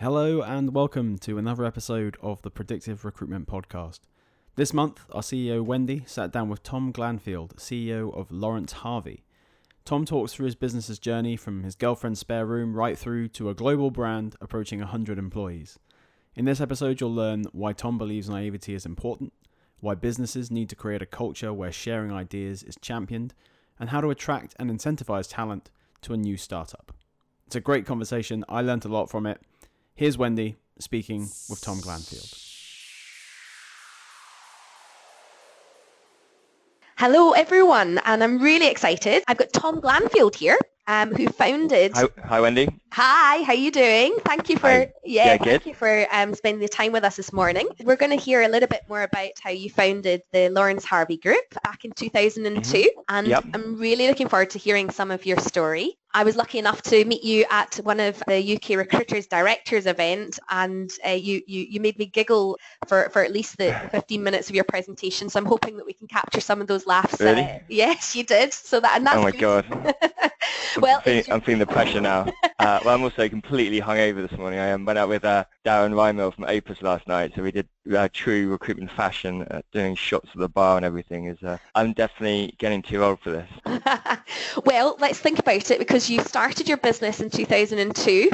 Hello and welcome to another episode of the Predictive Recruitment Podcast. This month, our CEO Wendy sat down with Tom Glanfield, CEO of Lawrence Harvey. Tom talks through his business's journey from his girlfriend's spare room right through to a global brand approaching 100 employees. In this episode, you'll learn why Tom believes naivety is important, why businesses need to create a culture where sharing ideas is championed, and how to attract and incentivize talent to a new startup. It's a great conversation. I learned a lot from it. Here's Wendy speaking with Tom Glanfield. Hello, everyone, and I'm really excited. I've got Tom Glanfield here, um, who founded. Hi, hi, Wendy. Hi, how are you doing? Thank you for Hi. yeah, Yeah, thank you for um, spending the time with us this morning. We're going to hear a little bit more about how you founded the Lawrence Harvey Group back in 2002, and Yep. I'm really looking forward to hearing some of your story. I was lucky enough to meet you at one of the UK Recruiters Directors event, and uh, you, you you made me giggle for, for at least the 15 minutes of your presentation. So I'm hoping that we can capture some of those laughs. uh, Really? yes, you did. So that and that's Oh my good. God. well, I'm, feeling, your- I'm feeling the pressure now. Uh, well, I'm also completely hungover this morning. I um, went out with uh, Darren Rymel from Opus last night, so we did uh, true recruitment fashion, uh, doing shots at the bar and everything. Is uh, I'm definitely getting too old for this. well, let's think about it because you started your business in 2002.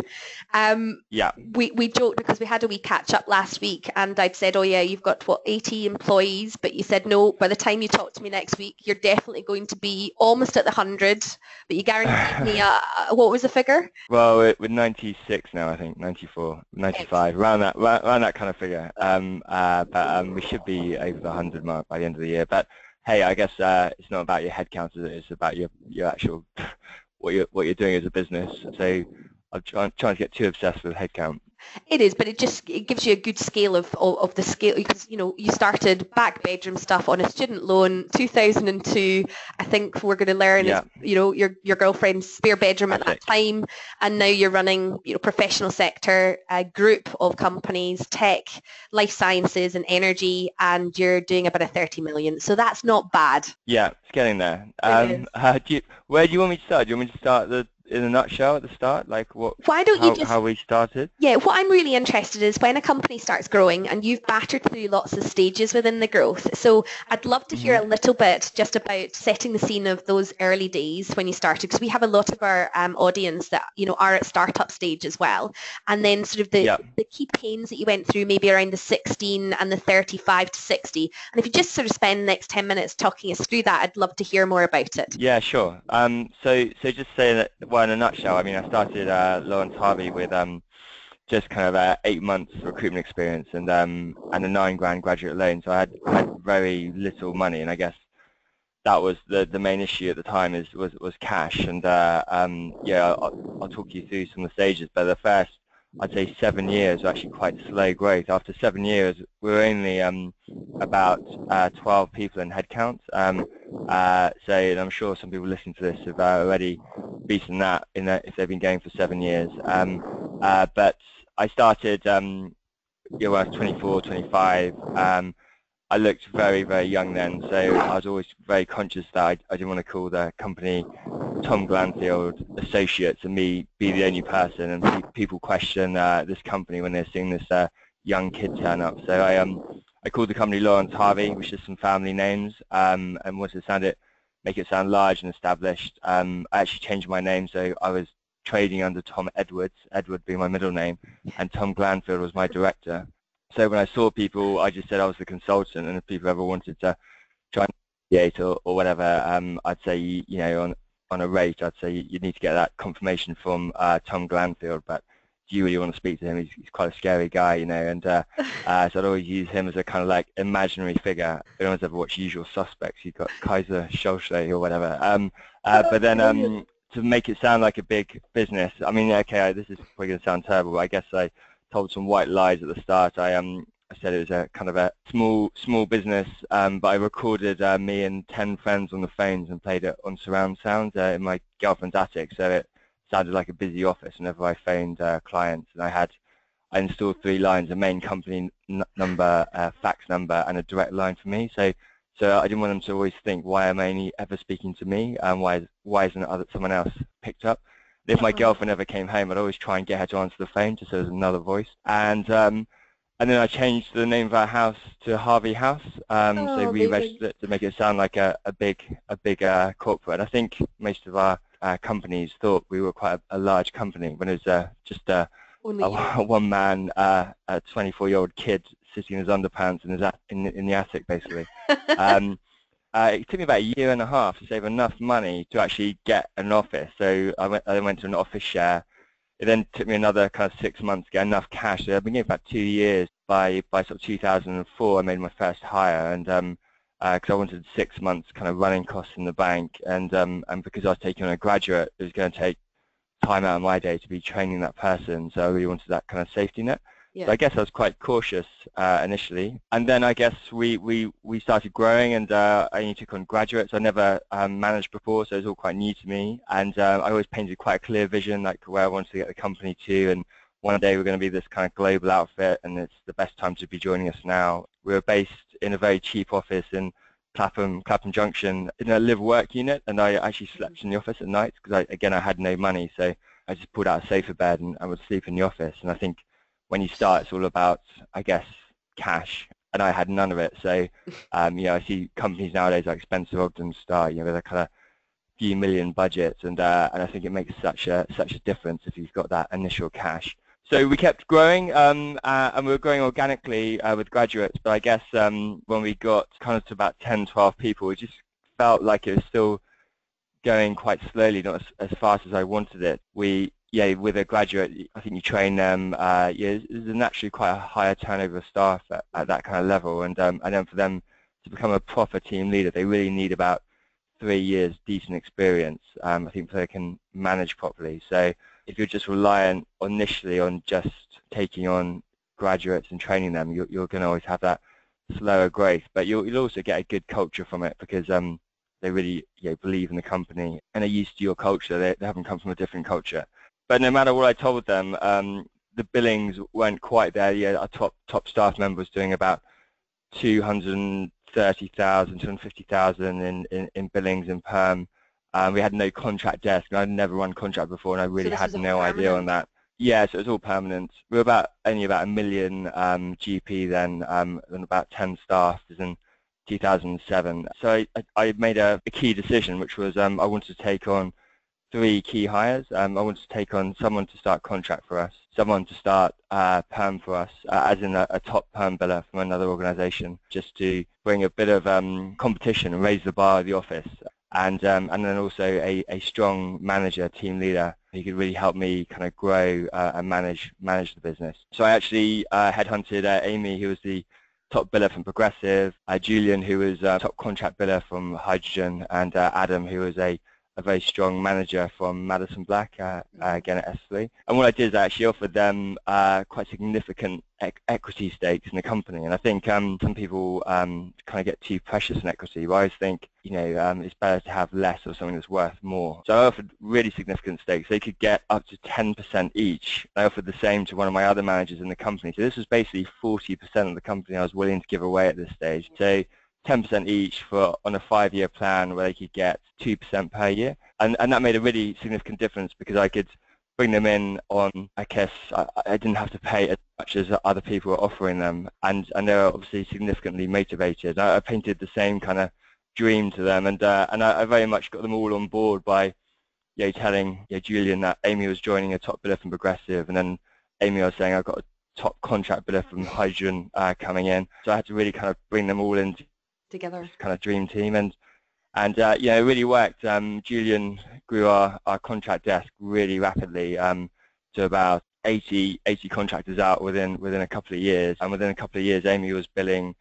Um, Yeah, we, we joked because we had a wee catch up last week and I'd said, oh yeah, you've got what 80 employees, but you said no, by the time you talk to me next week, you're definitely going to be almost at the 100, but you guaranteed me, a, a- what was the figure? well, we're, we're 96 now, I think, 94, 95, around that, around, around that kind of figure. Um, uh, but um, we should be over the 100 mark by the end of the year. But hey, I guess uh, it's not about your headcount, it? It's about your your actual what you're what you're doing as a business. So I'm trying, trying to get too obsessed with headcount. It is, but it just it gives you a good scale of, of, of the scale because you know you started back bedroom stuff on a student loan 2002. I think we're going to learn Yeah. you know your your girlfriend's spare bedroom at that time, and now you're running you know professional sector a group of companies, tech, life sciences, and energy, and you're doing about a 30 million. So that's not bad. Yeah, it's getting there. Um, uh, do you, where do you want me to start? Do you want me to start the in a nutshell at the start, like what Why don't you just how we started? Yeah, what I'm really interested is when a company starts growing and you've battered through lots of stages within the growth. So I'd love to hear a little bit just about setting the scene of those early days when you started, because we have a lot of our um, audience that you know are at startup stage as well, and then sort of the Yeah. the key pains that you went through, maybe around the 16 and the 35 to 60. And if you just sort of spend the next 10 minutes talking us through that, I'd love to hear more about it. Yeah, sure. Um, so, so just say that, well, in a nutshell, I mean, I started uh, Lawrence Harvey with um, just kind of uh, eight months recruitment experience and um, and a nine grand graduate loan. So I had, had very little money, and I guess that was the the main issue at the time is was was cash. And uh, um, yeah, I'll, I'll talk you through some of the stages. But the first, I'd say, seven years were actually quite slow growth. After seven years, we are only um, about uh, 12 people in headcount. Um, uh, so I'm sure some people listening to this have uh, already beaten that in that if they've been going for seven years. Um, uh, but I started um, yeah, when I was 24, 25. I looked very, very young then, so I was always very conscious that I, I didn't want to call the company Tom Glanfield Associates and me be the only person, and pe- people question uh, this company when they're seeing this uh, young kid turn up. So I um I called the company Lawrence Harvey, which is some family names, um, and wanted to sound it, make it sound large and established. Um, I actually changed my name, so I was trading under Tom Edwards, Edward being my middle name, and Tom Glanfield was my director. So when I saw people, I just said I was the consultant, and if people ever wanted to try and negotiate or, or whatever, um, I'd say you, know on on a rate, I'd say you, need to get that confirmation from uh, Tom Glanfield. But do you really want to speak to him? He's, he's quite a scary guy, you know, and uh, uh, so I'd always use him as a kind of like imaginary figure. If anyone's ever watched Usual Suspects, you've got Keyser Söze or whatever. Um, uh, but then um, to make it sound like a big business, I mean, okay, this is probably going to sound terrible, but I guess I told some white lies at the start. I um I said it was a kind of a small small business, um, but I recorded uh, me and ten friends on the phones and played it on surround sound uh, in my girlfriend's attic, so it sounded like a busy office whenever I phoned uh, clients. And I had I installed three lines: a main company n- number, a fax number, and a direct line for me. So so I didn't want them to always think, why am I only ever speaking to me, and why why isn't other someone else picked up? If my girlfriend ever came home, I'd always try and get her to answer the phone just so there's another voice. And um, and then I changed the name of our house to Harvey House. Um, Oh, so we registered it to make it sound like a, a big a big uh, corporate. I think most of our uh, companies thought we were quite a, a large company when it was uh, just a, a one man, uh, a 24 year old kid sitting in his underpants in his in, in the attic basically. um, uh, it took me about a year and a half to save enough money to actually get an office. So I went, I went to an office share. It then took me another kind of six months to get enough cash. So I've been given about two years. By by sort of 2004, I made my first hire, and um, because I wanted six months kind of running costs in the bank, and um, and because I was taking on a graduate, it was going to take time out of my day to be training that person. So I really wanted that kind of safety net. Yeah. So I guess I was quite cautious uh, initially, and then I guess we we we started growing, and uh, I only took on graduates. I never um, managed before, so it was all quite new to me. And uh, I always painted quite a clear vision, like where I wanted to get the company to, and one day we're going to be this kind of global outfit, and it's the best time to be joining us now. We're based in a very cheap office in Clapham, Clapham Junction, in a live-work unit, and I actually slept in the office at night because, I, again, I had no money, so I just pulled out a safer bed and I would sleep in the office. And I think when you start, it's all about, I guess, cash, and I had none of it. So, um, you know, I see companies nowadays like Spencer Ogden start, you know, with a kind of few million budgets, and uh, and I think it makes such a such a difference if you've got that initial cash. So we kept growing, um, uh, and we were growing organically uh, with graduates. But I guess um, when we got kind of to about 10, 12 people, it just felt like it was still going quite slowly, not as, as fast as I wanted it. We, yeah, with a graduate, I think you train them. Uh, yeah, there's naturally quite a higher turnover of staff at, at that kind of level, and um, and then for them to become a proper team leader, they really need about three years decent experience. Um, I think before they can manage properly. So if you're just reliant initially on just taking on graduates and training them, you're, you're going to always have that slower growth. But you'll, you'll also get a good culture from it because um, they really you know, believe in the company and are used to your culture. They, they haven't come from a different culture. But no matter what I told them, um, the billings weren't quite there. Yeah, our top top staff member was doing about 230,000, 250,000 in, in, in billings in perm. Um, we had no contract desk. and I'd never run contract before, and I really this had no idea on that. Yeah, so it was all permanent. We were about only about a million um, GP then, um, and about 10 staff in 2007. So I, I- I made a, a key decision, which was um, I wanted to take on three key hires. Um, I wanted to take on someone to start contract for us, someone to start uh, perm for us, uh, as in a, a top perm biller from another organisation, just to bring a bit of um, competition and raise the bar of the office. And um, and then also a, a strong manager, team leader, who could really help me kind of grow uh, and manage manage the business. So I actually uh, headhunted uh, Amy, who was the top biller from Progressive, uh, Julian, who was top contract biller from Hydrogen, and Adam, who was a, a very strong manager from Madison Black, uh, uh, again at S3. And what I did is I actually offered them uh, quite significant e- equity stakes in the company. And I think um, some people um, kind of get too precious in equity. But I always think, you know, um, it's better to have less of something that's worth more. So I offered really significant stakes. They could get up to 10% each. I offered the same to one of my other managers in the company. So this was basically 40% of the company I was willing to give away at this stage. So 10% each for on a five-year plan where they could get 2% per year. And, and that made a really significant difference because I could bring them in on, I guess, I, I didn't have to pay as much as other people were offering them. And, and they were obviously significantly motivated. I, I painted the same kind of dream to them and, uh, and I, I very much got them all on board by you know, telling you know, Julian that Amy was joining a top biller from Progressive and then Amy was saying I've got a top contract biller from Hydrogen uh, coming in. So I had to really kind of bring them all into together. kind of dream team and and uh, yeah, it really worked. Um, Julian grew our, our contract desk really rapidly um, to about 80, 80 contractors out within within a couple of years. And within a couple of years, Amy was billing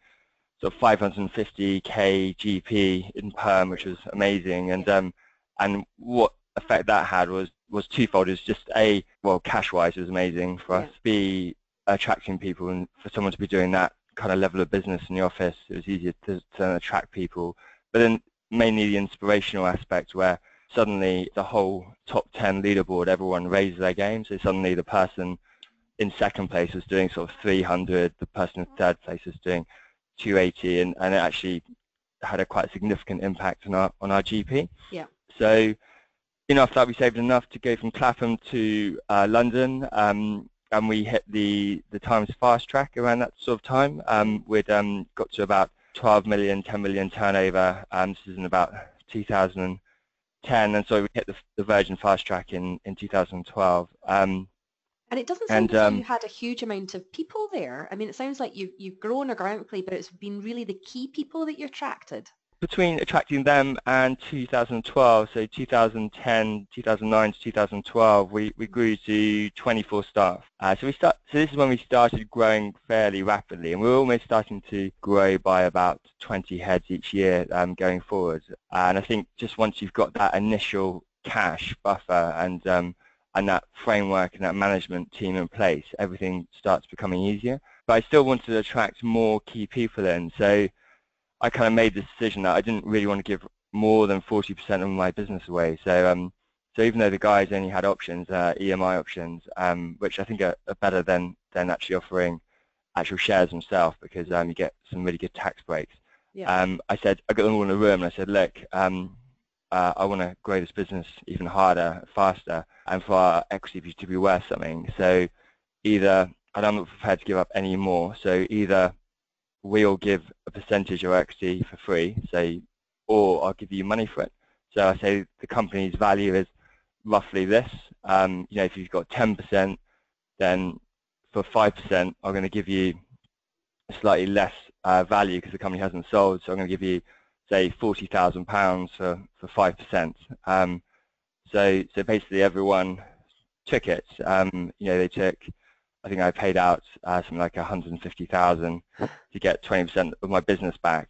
sort of 550k GP in perm, which was amazing. And um, and what effect that had was was twofold. It was just a well, cash-wise, it was amazing for us. B attracting people and for someone to be doing that kind of level of business in the office, it was easier to, to attract people. But then mainly the inspirational aspect where suddenly the whole top 10 leaderboard, everyone raised their game. So suddenly the person in second place was doing sort of 300, the person in third place was doing 280, and, and it actually had a quite significant impact on our on our GP. Yeah. So enough that we saved enough to go from Clapham to uh, London, um, and we hit the the Times fast track around that sort of time. Um, we'd um, got to about 12 million, 10 million turnover. Um, this is in about 2010, and so we hit the, the Virgin fast track in in 2012. Um, and it doesn't sound and, as um, you had a huge amount of people there. I mean, it sounds like you've, you've grown organically, but it's been really the key people that you attracted between attracting them and 2012, so 2010, 2009 to 2012, we, we grew to 24 staff. Uh, so we start. So this is when we started growing fairly rapidly, and we're almost starting to grow by about 20 heads each year um, going forward. and I think just once you've got that initial cash buffer and um, and that framework and that management team in place, everything starts becoming easier. But I still wanted to attract more key people in. So I kind of made the decision that I didn't really want to give more than 40% of my business away. So um, so even though the guys only had options, uh, EMI options, um, which I think are, are, better than, than actually offering actual shares themselves because um, you get some really good tax breaks. Yeah. Um, I said, I got them all in a room and I said, look, um, uh, I want to grow this business even harder, faster, and for our equity to be worth something. So either, and I'm not prepared to give up any more, so either we'll give a percentage of equity for free, say, or I'll give you money for it. So I say the company's value is roughly this. Um, you know, if you've got 10%, then for 5%, I'm going to give you slightly less uh, value because the company hasn't sold. So I'm going to give you, say, £40,000 for, for 5%. Um, so, so basically everyone took it. Um, you know, they took I think I paid out uh, something like 150,000 to get 20% of my business back,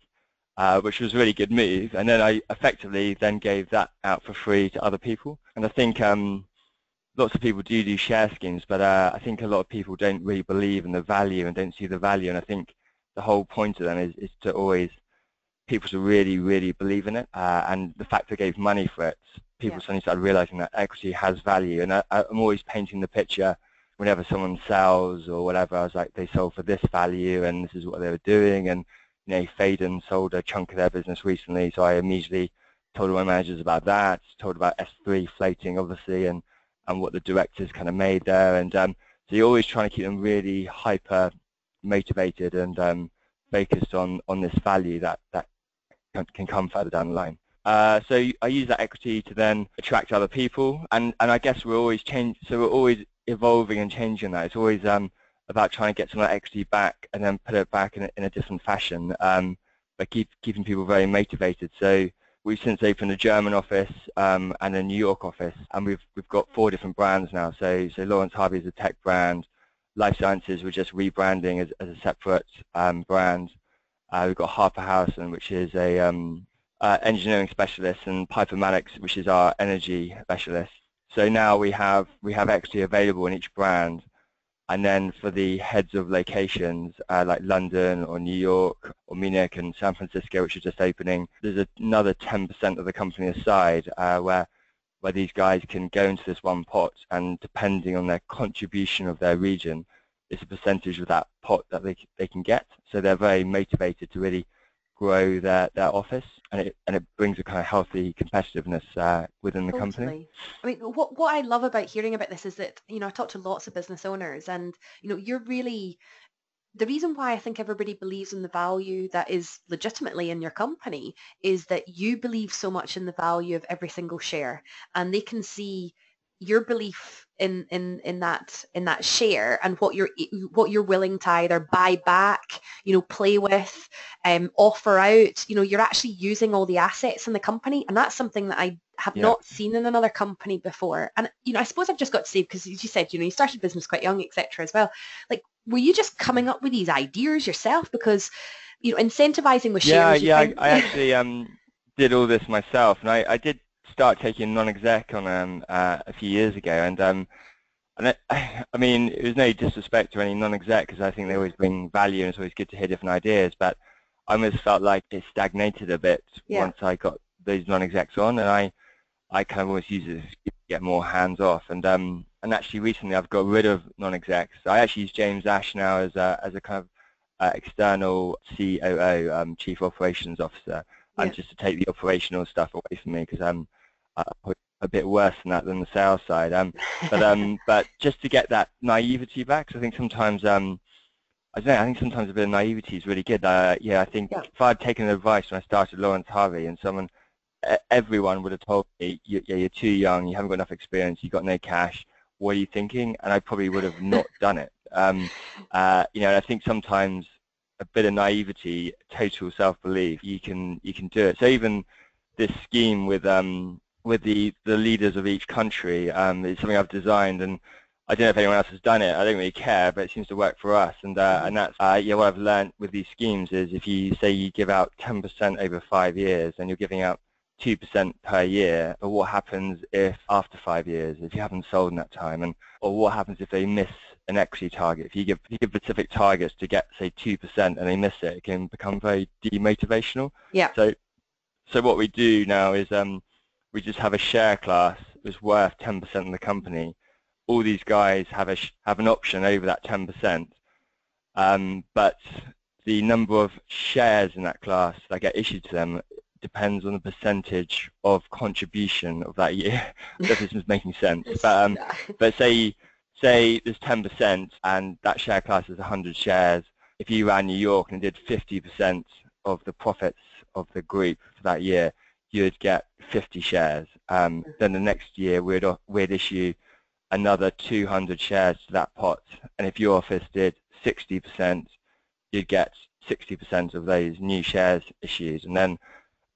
uh, which was a really good move. And then I effectively then gave that out for free to other people. And I think um, lots of people do do share schemes, but uh, I think a lot of people don't really believe in the value and don't see the value. And I think the whole point of them is, is to always people to really, really believe in it. Uh, and the fact I gave money for it, people yeah. suddenly started realizing that equity has value. And I, I'm always painting the picture whenever someone sells or whatever, I was like, they sold for this value and this is what they were doing. And, you know, Phaidon sold a chunk of their business recently, so I immediately told my managers about that, told about S3 floating, obviously, and, and what the directors kind of made there. And um, so you're always trying to keep them really hyper motivated and um, focused on, on this value that, that can come further down the line. Uh, so I use that equity to then attract other people, and, and I guess we're always change. So we're always evolving and changing that. It's always um, about trying to get some of that equity back and then put it back in a, in a different fashion, um, but keep keeping people very motivated. So we've since opened a German office um, and a New York office, and we've we've got four different brands now. So so Lawrence Harvey is a tech brand. Life Sciences we're just rebranding as, as a separate um, brand. Uh, we've got Harper Harrison, which is a um, uh, engineering specialist, and Piper Maddox, which is our energy specialist. So now we have we have equity available in each brand, and then for the heads of locations uh, like London or New York or Munich and San Francisco, which are just opening, there's another 10% of the company aside uh, where where these guys can go into this one pot, and depending on their contribution of their region, it's a percentage of that pot that they they can get. So they're very motivated to really grow their, their office and it, and it brings a kind of healthy competitiveness uh, within the totally. company. I mean, what, what I love about hearing about this is that, you know, I talk to lots of business owners and, you know, you're really, the reason why I think everybody believes in the value that is legitimately in your company is that you believe so much in the value of every single share and they can see your belief in, in, in that in that share and what you're what you're willing to either buy back, you know, play with, um, offer out, you know, you're actually using all the assets in the company, and that's something that I have yeah. not seen in another company before. And you know, I suppose I've just got to say because as you said, you know, you started business quite young, etc. As well. Like, were you just coming up with these ideas yourself? Because you know, incentivizing with shares. Yeah, yeah. I, I actually um did all this myself, and I, I did start taking non-exec on um, uh, a few years ago, and um, and it, I mean, it was no disrespect to any non-exec because I think they always bring value, and it's always good to hear different ideas. But I almost felt like it stagnated a bit yeah. once I got those non-execs on, and I I kind of always use it to get more hands off. And um, and actually recently I've got rid of non-execs. I actually use James Ash now as a as a kind of uh, external COO, um, Chief Operations Officer, yeah. and just to take the operational stuff away from me because um, a bit worse than that than the sales side. Um, but um, but just to get that naivety back, because I think sometimes um, I don't know. I think sometimes a bit of naivety is really good. Uh, yeah, I think yeah. if I'd taken advice when I started Lawrence Harvey, and someone, everyone would have told me, you, yeah, you're too young, you haven't got enough experience, you've got no cash. What are you thinking? And I probably would have not done it. Um, uh, you know, I think sometimes a bit of naivety, total self-belief, you can you can do it. So even this scheme with um, with the the leaders of each country um, is something I've designed, and I don't know if anyone else has done it. I don't really care, but it seems to work for us. And uh, and that's uh, yeah, what I've learned with these schemes is if you say you give out 10% over five years, and you're giving out 2% per year, but what happens if after five years, if you haven't sold in that time, and or what happens if they miss an equity target. If you give, if you give specific targets to get, say, 2% and they miss it, it can become very demotivational. Yeah. So, so what we do now is um, we just have a share class that's worth 10% of the company. All these guys have a have an option over that 10%, um, but the number of shares in that class that get issued to them depends on the percentage of contribution of that year. if this is making sense. But, um, but say say there's 10% and that share class is 100 shares, if you ran New York and did 50% of the profits of the group for that year, you'd get 50 shares. Um, then the next year we'd, we'd issue another 200 shares to that pot. And if your office did 60%, you'd get 60% of those new shares issued. And then,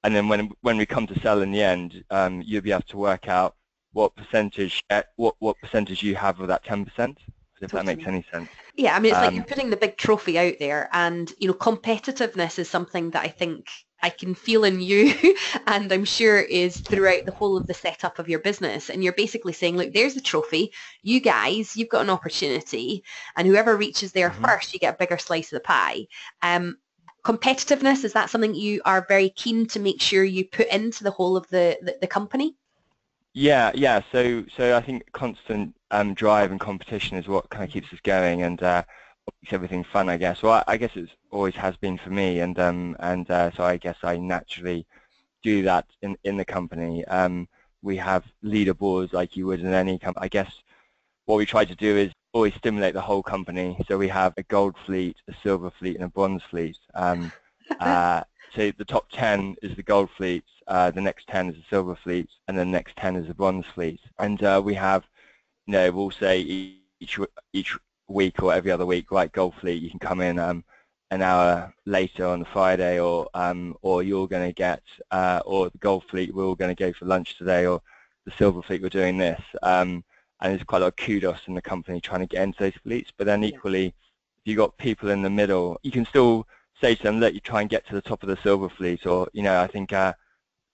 and then when, when we come to sell in the end, um, you'll be able to work out what percentage uh, what what percentage you have of that 10%, if that makes any sense. Yeah, I mean, it's um, like you're putting the big trophy out there, and you know, competitiveness is something that I think I can feel in you, and I'm sure is throughout the whole of the setup of your business. And you're basically saying, look, there's the trophy. You guys, you've got an opportunity, and whoever reaches there mm-hmm. first, you get a bigger slice of the pie. Um, competitiveness is that something you are very keen to make sure you put into the whole of the, the, the company? Yeah, yeah. So, so I think constant um, drive and competition is what kind of keeps us going and uh, makes everything fun, I guess. Well, I, I guess it always has been for me, and um, and uh, so I guess I naturally do that in in the company. Um, we have leaderboards like you would in any company. I guess what we try to do is always stimulate the whole company. So we have a gold fleet, a silver fleet, and a bronze fleet. Um, uh, so the top 10 is the gold fleet, uh, the next 10 is the silver fleet, and the next 10 is the bronze fleet. And uh, we have, you know, we'll say each each week or every other week, right, gold fleet, you can come in um, an hour later on the Friday, or um, or you're going to get, uh, or the gold fleet, we're all going to go for lunch today, or the silver fleet, we're doing this. Um, and there's quite a lot of kudos in the company trying to get into those fleets. But then equally, if you've got people in the middle, you can still say to them, look, you try and get to the top of the silver fleet, or you know, I think uh,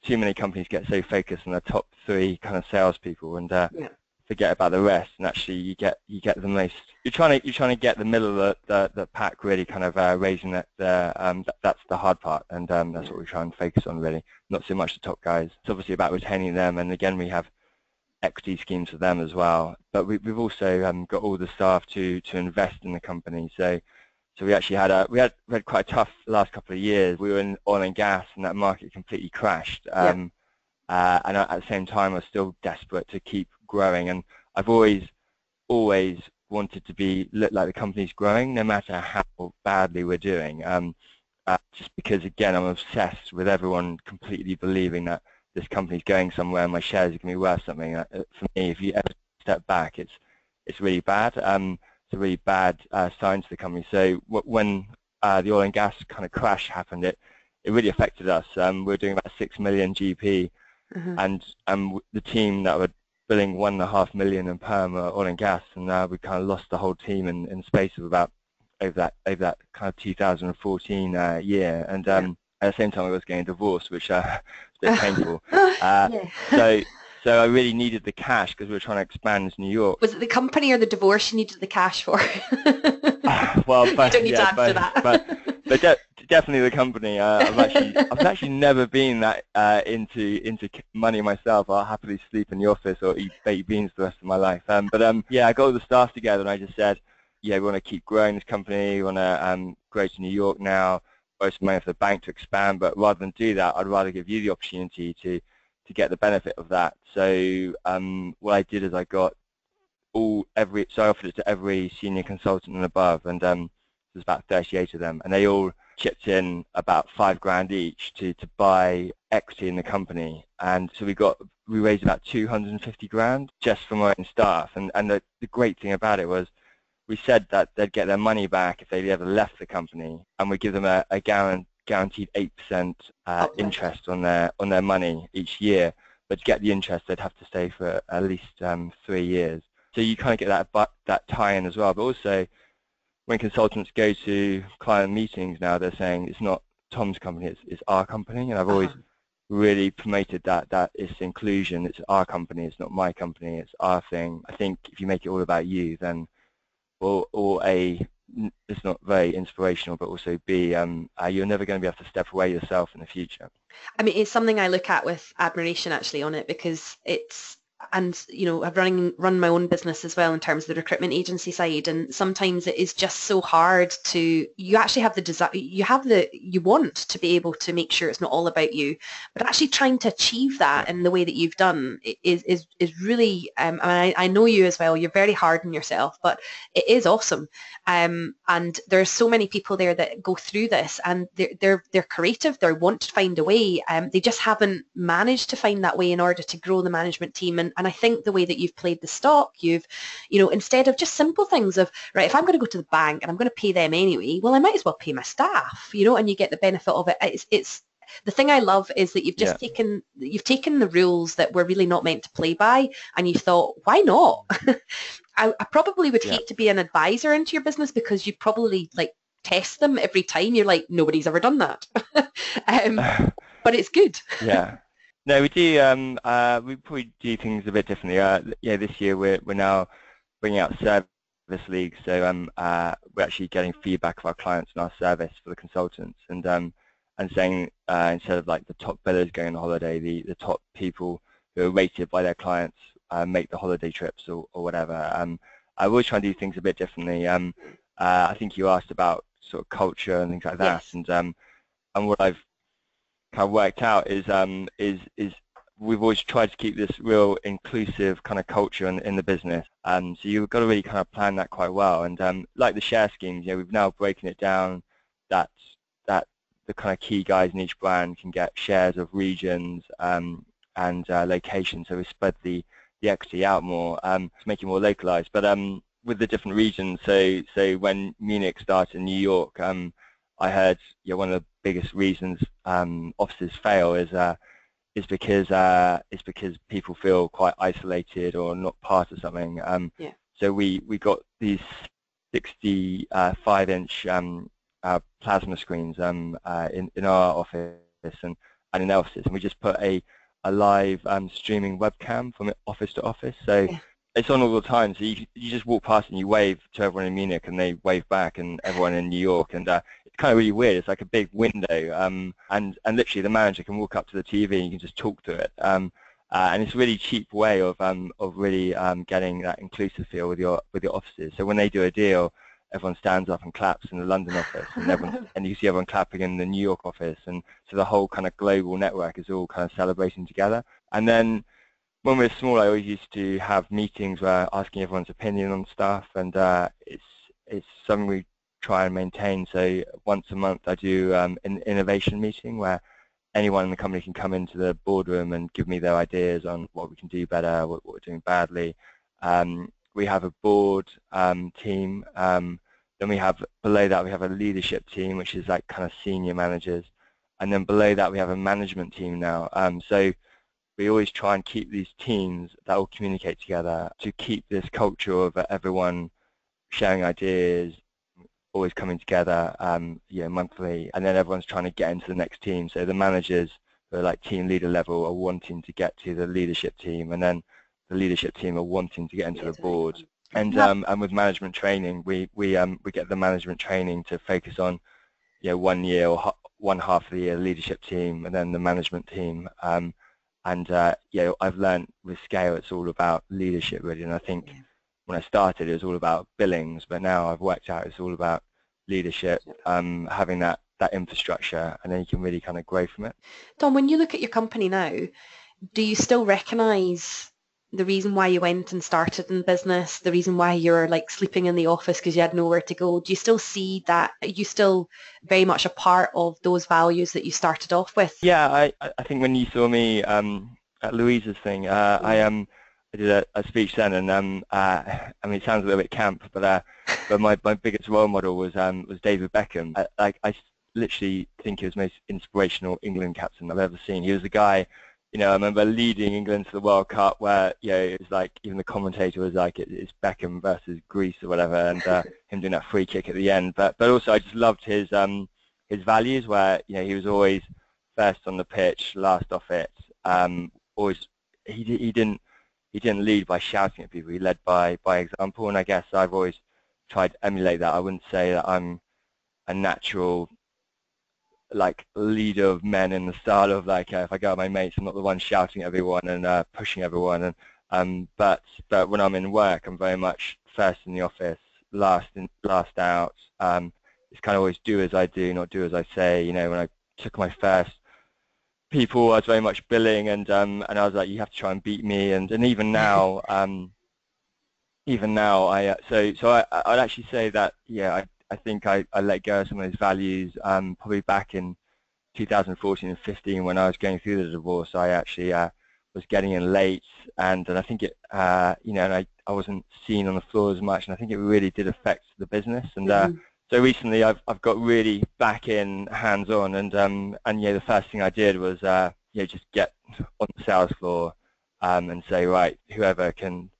too many companies get so focused on the top three kind of salespeople and uh, yeah. Forget about the rest. And actually, you get you get the most. You're trying to you're trying to get the middle of the the, the pack really kind of uh, raising that. The, um, that, that's the hard part, and um, that's what we try and focus on really. Not so much the top guys. It's obviously about retaining them, and again, we have equity schemes for them as well. But we, have also um, got all the staff to to invest in the company. So so we actually had a we had, we had quite a tough last couple of years. We were in oil and gas, and that market completely crashed. Um, yeah. uh, and at the same time, I was still desperate to keep growing. And I've always always wanted to be look like the company's growing, no matter how badly we're doing. Um, uh, just because, again, I'm obsessed with everyone completely believing that this company's going somewhere and my shares are going to be worth something. Uh, for me, if you ever step back, it's it's really bad. Um, it's a really bad uh, sign to the company. So when uh, the oil and gas kind of crash happened, it it really affected us. Um, we were doing about six million GP, mm-hmm. and um, the team that were billing one and a half million in perm uh, oil and gas, and now we kind of lost the whole team in, in space of about over that over that kind of 2014 uh, year. And um, at the same time, I was getting divorced, which uh, was a bit painful. Uh, yeah. So so I really needed the cash because we were trying to expand New York. Was it the company or the divorce you needed the cash for? well, but, you don't need yeah, to answer but, that. but, but de definitely the company. Uh, I've actually I've actually never been that uh, into into money myself. I'll happily sleep in the office or eat baked beans the rest of my life. Um, but um, yeah, I got all the staff together and I just said, yeah, we want to keep growing this company. We want to um, grow to New York now. Borrow some money for the bank to expand, but rather than do that, I'd rather give you the opportunity to to get the benefit of that. So um, what I did is I got all every so I offered it to every senior consultant and above, and um, there's about 38 of them, and they all chipped in about five grand each to to buy equity in the company, and so we got we raised about 250 grand just from our own staff, and and the, the great thing about it was we said that they'd get their money back if they ever left the company, and we give them a, a guaranteed 8% uh, interest on their on their money each year. But to get the interest, they'd have to stay for at least um, three years. So you kind of get that that tie-in as well. But also, when consultants go to client meetings now, they're saying it's not Tom's company, it's, it's our company. And I've always uh-huh. really promoted that, that it's inclusion, it's our company, it's not my company, it's our thing. I think if you make it all about you, then, or, or A, it's not very inspirational, but also B, um, uh, you're never going to be able to step away yourself in the future. I mean, it's something I look at with admiration actually on it because it's and you know I've running run my own business as well in terms of the recruitment agency side and sometimes it is just so hard to you actually have the desire you have the you want to be able to make sure it's not all about you but actually trying to achieve that in the way that you've done is is, is really um, I, I know you as well you're very hard on yourself but it is awesome. Um, and there are so many people there that go through this and they're they're, they're creative they want to find a way um, they just haven't managed to find that way in order to grow the management team and and I think the way that you've played the stock, you've, you know, instead of just simple things of, right, if I'm going to go to the bank and I'm going to pay them anyway, well, I might as well pay my staff, you know, and you get the benefit of it. It's, it's the thing I love is that you've just yeah. taken you've taken the rules that we're really not meant to play by, and you thought, why not? I, I, probably would yeah. hate to be an advisor into your business because you probably like test them every time. You're like, nobody's ever done that, um, but it's good. Yeah. No, we do. Um, uh, we probably do things a bit differently. Uh, yeah, this year we're we're now bringing out service leagues, so um, uh, we're actually getting feedback of our clients and our service for the consultants, and um, and saying uh, instead of like the top billers going on holiday, the the top people who are rated by their clients uh, make the holiday trips or, or whatever. Um, I will try and do things a bit differently. Um, uh, I think you asked about sort of culture and things like that, yes. and um, and what I've kind of worked out is um, is is we've always tried to keep this real inclusive kind of culture in, in the business. Um, so you've got to really kind of plan that quite well. And um, like the share schemes, you know, we've now broken it down that that the kind of key guys in each brand can get shares of regions um, and uh, locations. So we spread the the equity out more um, to make it more localized. But um, with the different regions, so so when Munich started in New York, um, I heard you know, one of the biggest reasons um, offices fail is uh, is because uh, is because people feel quite isolated or not part of something. Um, yeah. So we we got these 65 inch um, uh, plasma screens um, uh, in in our office and and in offices, and we just put a a live um, streaming webcam from office to office. So. Yeah it's on all the time. So you you just walk past and you wave to everyone in Munich, and they wave back, and everyone in New York, and uh, kind of really weird. It's like a big window, um, and and literally the manager can walk up to the TV and you can just talk to it. Um, uh, and it's a really cheap way of um, of really um, getting that inclusive feel with your with your offices. So when they do a deal, everyone stands up and claps in the London office, and everyone and you see everyone clapping in the New York office, and so the whole kind of global network is all kind of celebrating together. And then when we were small, I always used to have meetings where asking everyone's opinion on stuff, and uh, it's it's something we try and maintain. So once a month I do um, an innovation meeting where anyone in the company can come into the boardroom and give me their ideas on what we can do better, what, what we're doing badly. Um, we have a board um, team. Um, then we have below that we have a leadership team, which is like kind of senior managers. And then below that we have a management team now. Um, so we always try and keep these teams that all communicate together to keep this culture of everyone sharing ideas, always coming together, um, you know, monthly, and then everyone's trying to get into the next team. So the managers who are like team leader level are wanting to get to the leadership team, and then the leadership team are wanting to get into the board. And um, and with management training, we we um we get the management training to focus on, you know, one year or one half of the year leadership team, and then the management team. Um, and uh, you know, I've learned with scale, it's all about leadership really, and I think. Yeah when I started, it was all about billings, but now I've worked out it's all about leadership, um, having that, that infrastructure, and then you can really kind of grow from it. Don, when you look at your company now, do you still recognise the reason why you went and started in business, the reason why you're like sleeping in the office because you had nowhere to go, do you still see that you still very much a part of those values that you started off with? Yeah, I, I think when you saw me um, at Louisa's thing, uh, I um, I did a, a speech then, and um, uh, I mean it sounds a little bit camp, but uh, but my, my biggest role model was um, was David Beckham. I, like I literally think he was the most inspirational England captain I've ever seen. He was the guy you know, I remember leading England to the World Cup where, you know, it was like, even the commentator was like, it's Beckham versus Greece or whatever, and uh, him doing that free kick at the end. But but also I just loved his um his values where, you know, he was always first on the pitch, last off it. Um, always, he he didn't he didn't lead by shouting at people. He led by by example, and I guess I've always tried to emulate that. I wouldn't say that I'm a natural like leader of men in the style of like uh, if I go with my mates, I'm not the one shouting at everyone and uh, pushing everyone. And um, but but when I'm in work, I'm very much first in the office, last in, last out. Um, it's kind of always do as I do, not do as I say. You know, when I took my first people, I was very much billing, and um, and I was like, you have to try and beat me. And and even now, um, even now, I uh, so so I I'd actually say that yeah, I I think I, I let go of some of those values um, probably back in 2014 and 15 when I was going through the divorce. I actually uh, was getting in late, and, and I think it, uh, you know, and I, I wasn't seen on the floor as much, and I think it really did affect the business. And uh, mm-hmm. So recently, I've I've got really back in hands-on, and um, and yeah, the first thing I did was uh, you know just get on the sales floor um, and say, right, whoever can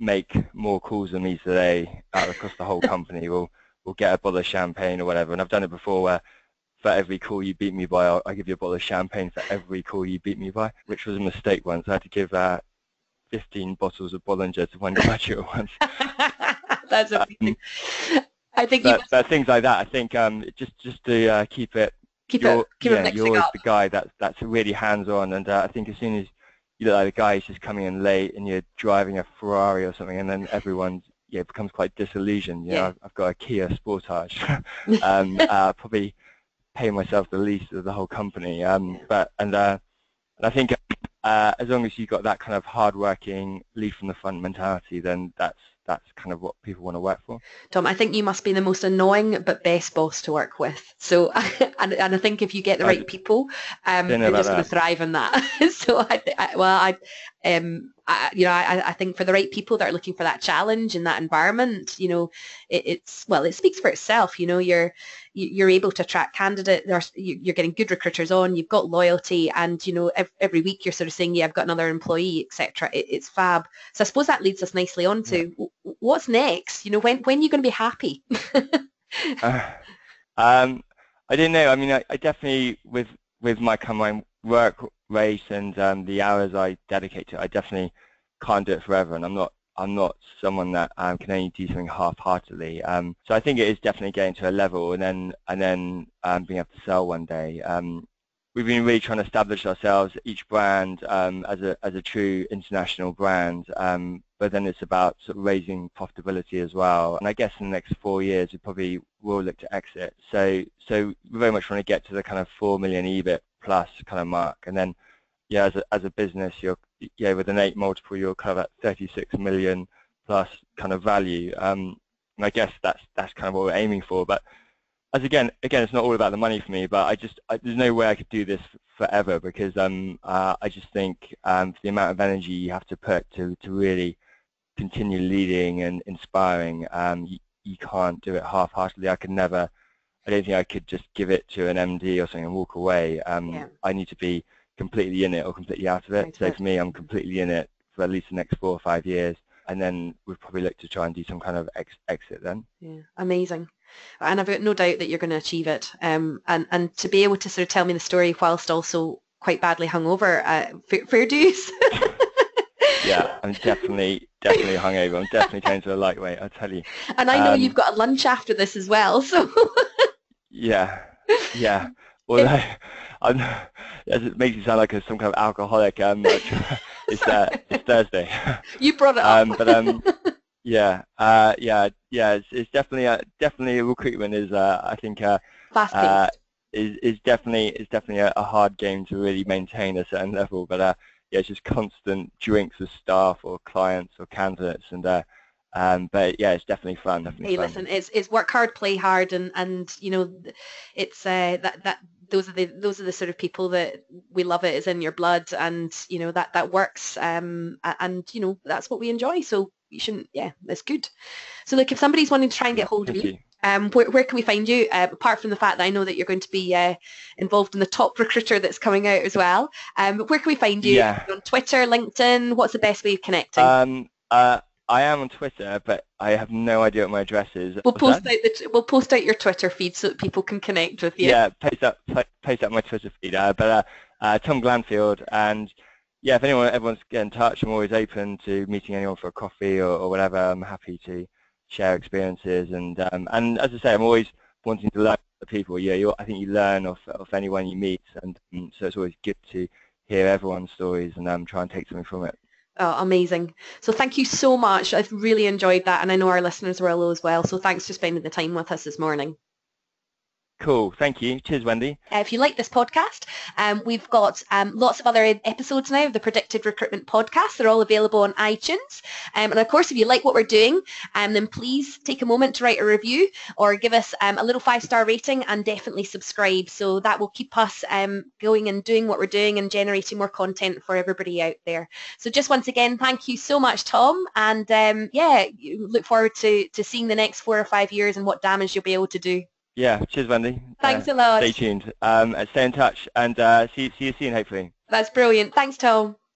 make more calls than me today out across the whole company will we'll get a bottle of champagne or whatever. And I've done it before where for every call you beat me by, I'll, I'll give you a bottle of champagne for every call you beat me by, which was a mistake once. I had to give uh, 15 bottles of Bollinger to one graduate once. That's amazing. Um, I think but, but, things like that. I think um, just just to uh, keep it keep it keep yeah, it you're always up. the guy that's that's really hands-on, and uh, I think as soon as you look like the guy who's just coming in late and you're driving a Ferrari or something, and then everyone yeah, becomes quite disillusioned. You yeah. know, I've got a Kia Sportage. um, uh, probably pay myself the least of the whole company. Um, but and, uh, and I think uh, as long as you've got that kind of hard-working, lead from the front mentality, then that's that's kind of what people want to work for. Tom, I think you must be the most annoying but best boss to work with. So, and, and I think if you get the right people, um, they're just going to thrive in that. so, I, I, well, I, um, I, you know, I, I think for the right people that are looking for that challenge in that environment, you know, it, it's well, it speaks for itself. You know, you're you're able to attract candidates. You're getting good recruiters on. You've got loyalty, and you know, every week you're sort of saying, "Yeah, I've got another employee, etc." It, it's fab. So I suppose that leads us nicely on to yeah. what's next. You know, when when are you going to be happy? uh, um, I don't know. I mean, I, I definitely with with my my work race and um, the hours I dedicate to it, I definitely can't do it forever, and I'm not I'm not someone that um, can only do something half-heartedly. Um, so I think it is definitely getting to a level, and then and then um, being able to sell one day. Um, we've been really trying to establish ourselves, each brand, um, as a as a true international brand. Um, but then it's about sort of raising profitability as well. And I guess in the next four years, we probably will look to exit. So so we very much want to get to the kind of four million EBIT plus kind of mark. And then, yeah, as a, as a business, you're, yeah, with an eight multiple, you're kind of at 36 million plus kind of value. Um, and I guess that's, that's kind of what we're aiming for. But as again, again, it's not all about the money for me, but I just, I, there's no way I could do this forever because um, uh, I just think um, the amount of energy you have to put to, to really continue leading and inspiring, um, you, you can't do it half-heartedly. I could never I don't think I could just give it to an MD or something and walk away. Um, yeah. I need to be completely in it or completely out of it. Right. So for me, I'm completely in it for at least the next four or five years, and then we'd probably look to try and do some kind of ex exit then. Yeah, amazing. And I've got no doubt that you're going to achieve it. Um, and and to be able to sort of tell me the story whilst also quite badly hungover, uh, fair, fair dues. yeah, I'm definitely definitely hungover. I'm definitely changed to a lightweight. I tell you. And I know um, you've got a lunch after this as well, so. Yeah, yeah. Well, I, I'm, it makes you sound like a, some kind of alcoholic. Um, it's uh, it's Thursday. You brought it up. Um, but um, yeah, uh, yeah, yeah. It's, it's definitely uh, definitely recruitment is uh, I think uh, fast uh, is is definitely is definitely a, a, hard game to really maintain a certain level. But uh, yeah, it's just constant drinks with staff or clients or candidates, and uh, um, but yeah, it's definitely fun. Definitely Hey, fun. listen, it's it's work hard, play hard, and and you know, it's uh, that that those are the those are the sort of people that we love it is in your blood, and you know that that works, um, and you know that's what we enjoy. So you shouldn't, yeah, that's good. So look, if somebody's wanting to try and get hold of you, you. um, where, where can we find you? Uh, apart from the fact that I know that you're going to be uh, involved in the top recruiter that's coming out as well. Um, where can we find you? Yeah. On Twitter, LinkedIn. What's the best way of connecting? Um, uh, I am on Twitter, but I have no idea what my address is. we'll What's post that? out the t- we'll post out your Twitter feed so that people can connect with you. Yeah, post up, po- post up my Twitter feed. Uh, but uh, uh, Tom Glanfield, and yeah, if anyone ever wants to get in touch, I'm always open to meeting anyone for a coffee or, or whatever. I'm happy to share experiences, and um, and as I say, I'm always wanting to learn from people. Yeah, you, I think you learn off off anyone you meet, and um, so it's always good to hear everyone's stories and um, try and take something from it. Oh, amazing. So thank you so much. I've really enjoyed that and I know our listeners will as well. So thanks for spending the time with us this morning. Cool, thank you. Cheers, Wendy. Uh, if you like this podcast, um, we've got um, lots of other episodes now of the Predicted Recruitment Podcast. They're all available on iTunes. Um, and of course, if you like what we're doing, um, then please take a moment to write a review or give us um, a little five-star rating and definitely subscribe. So that will keep us um, going and doing what we're doing and generating more content for everybody out there. So just once again, thank you so much, Tom. And yeah, look forward to, to seeing the next four or five years and what damage you'll be able to do. Yeah, cheers, Wendy. Thanks Uh, a lot. Stay tuned. Um, stay in touch, and uh, see see you soon, hopefully. That's brilliant. Thanks, Tom.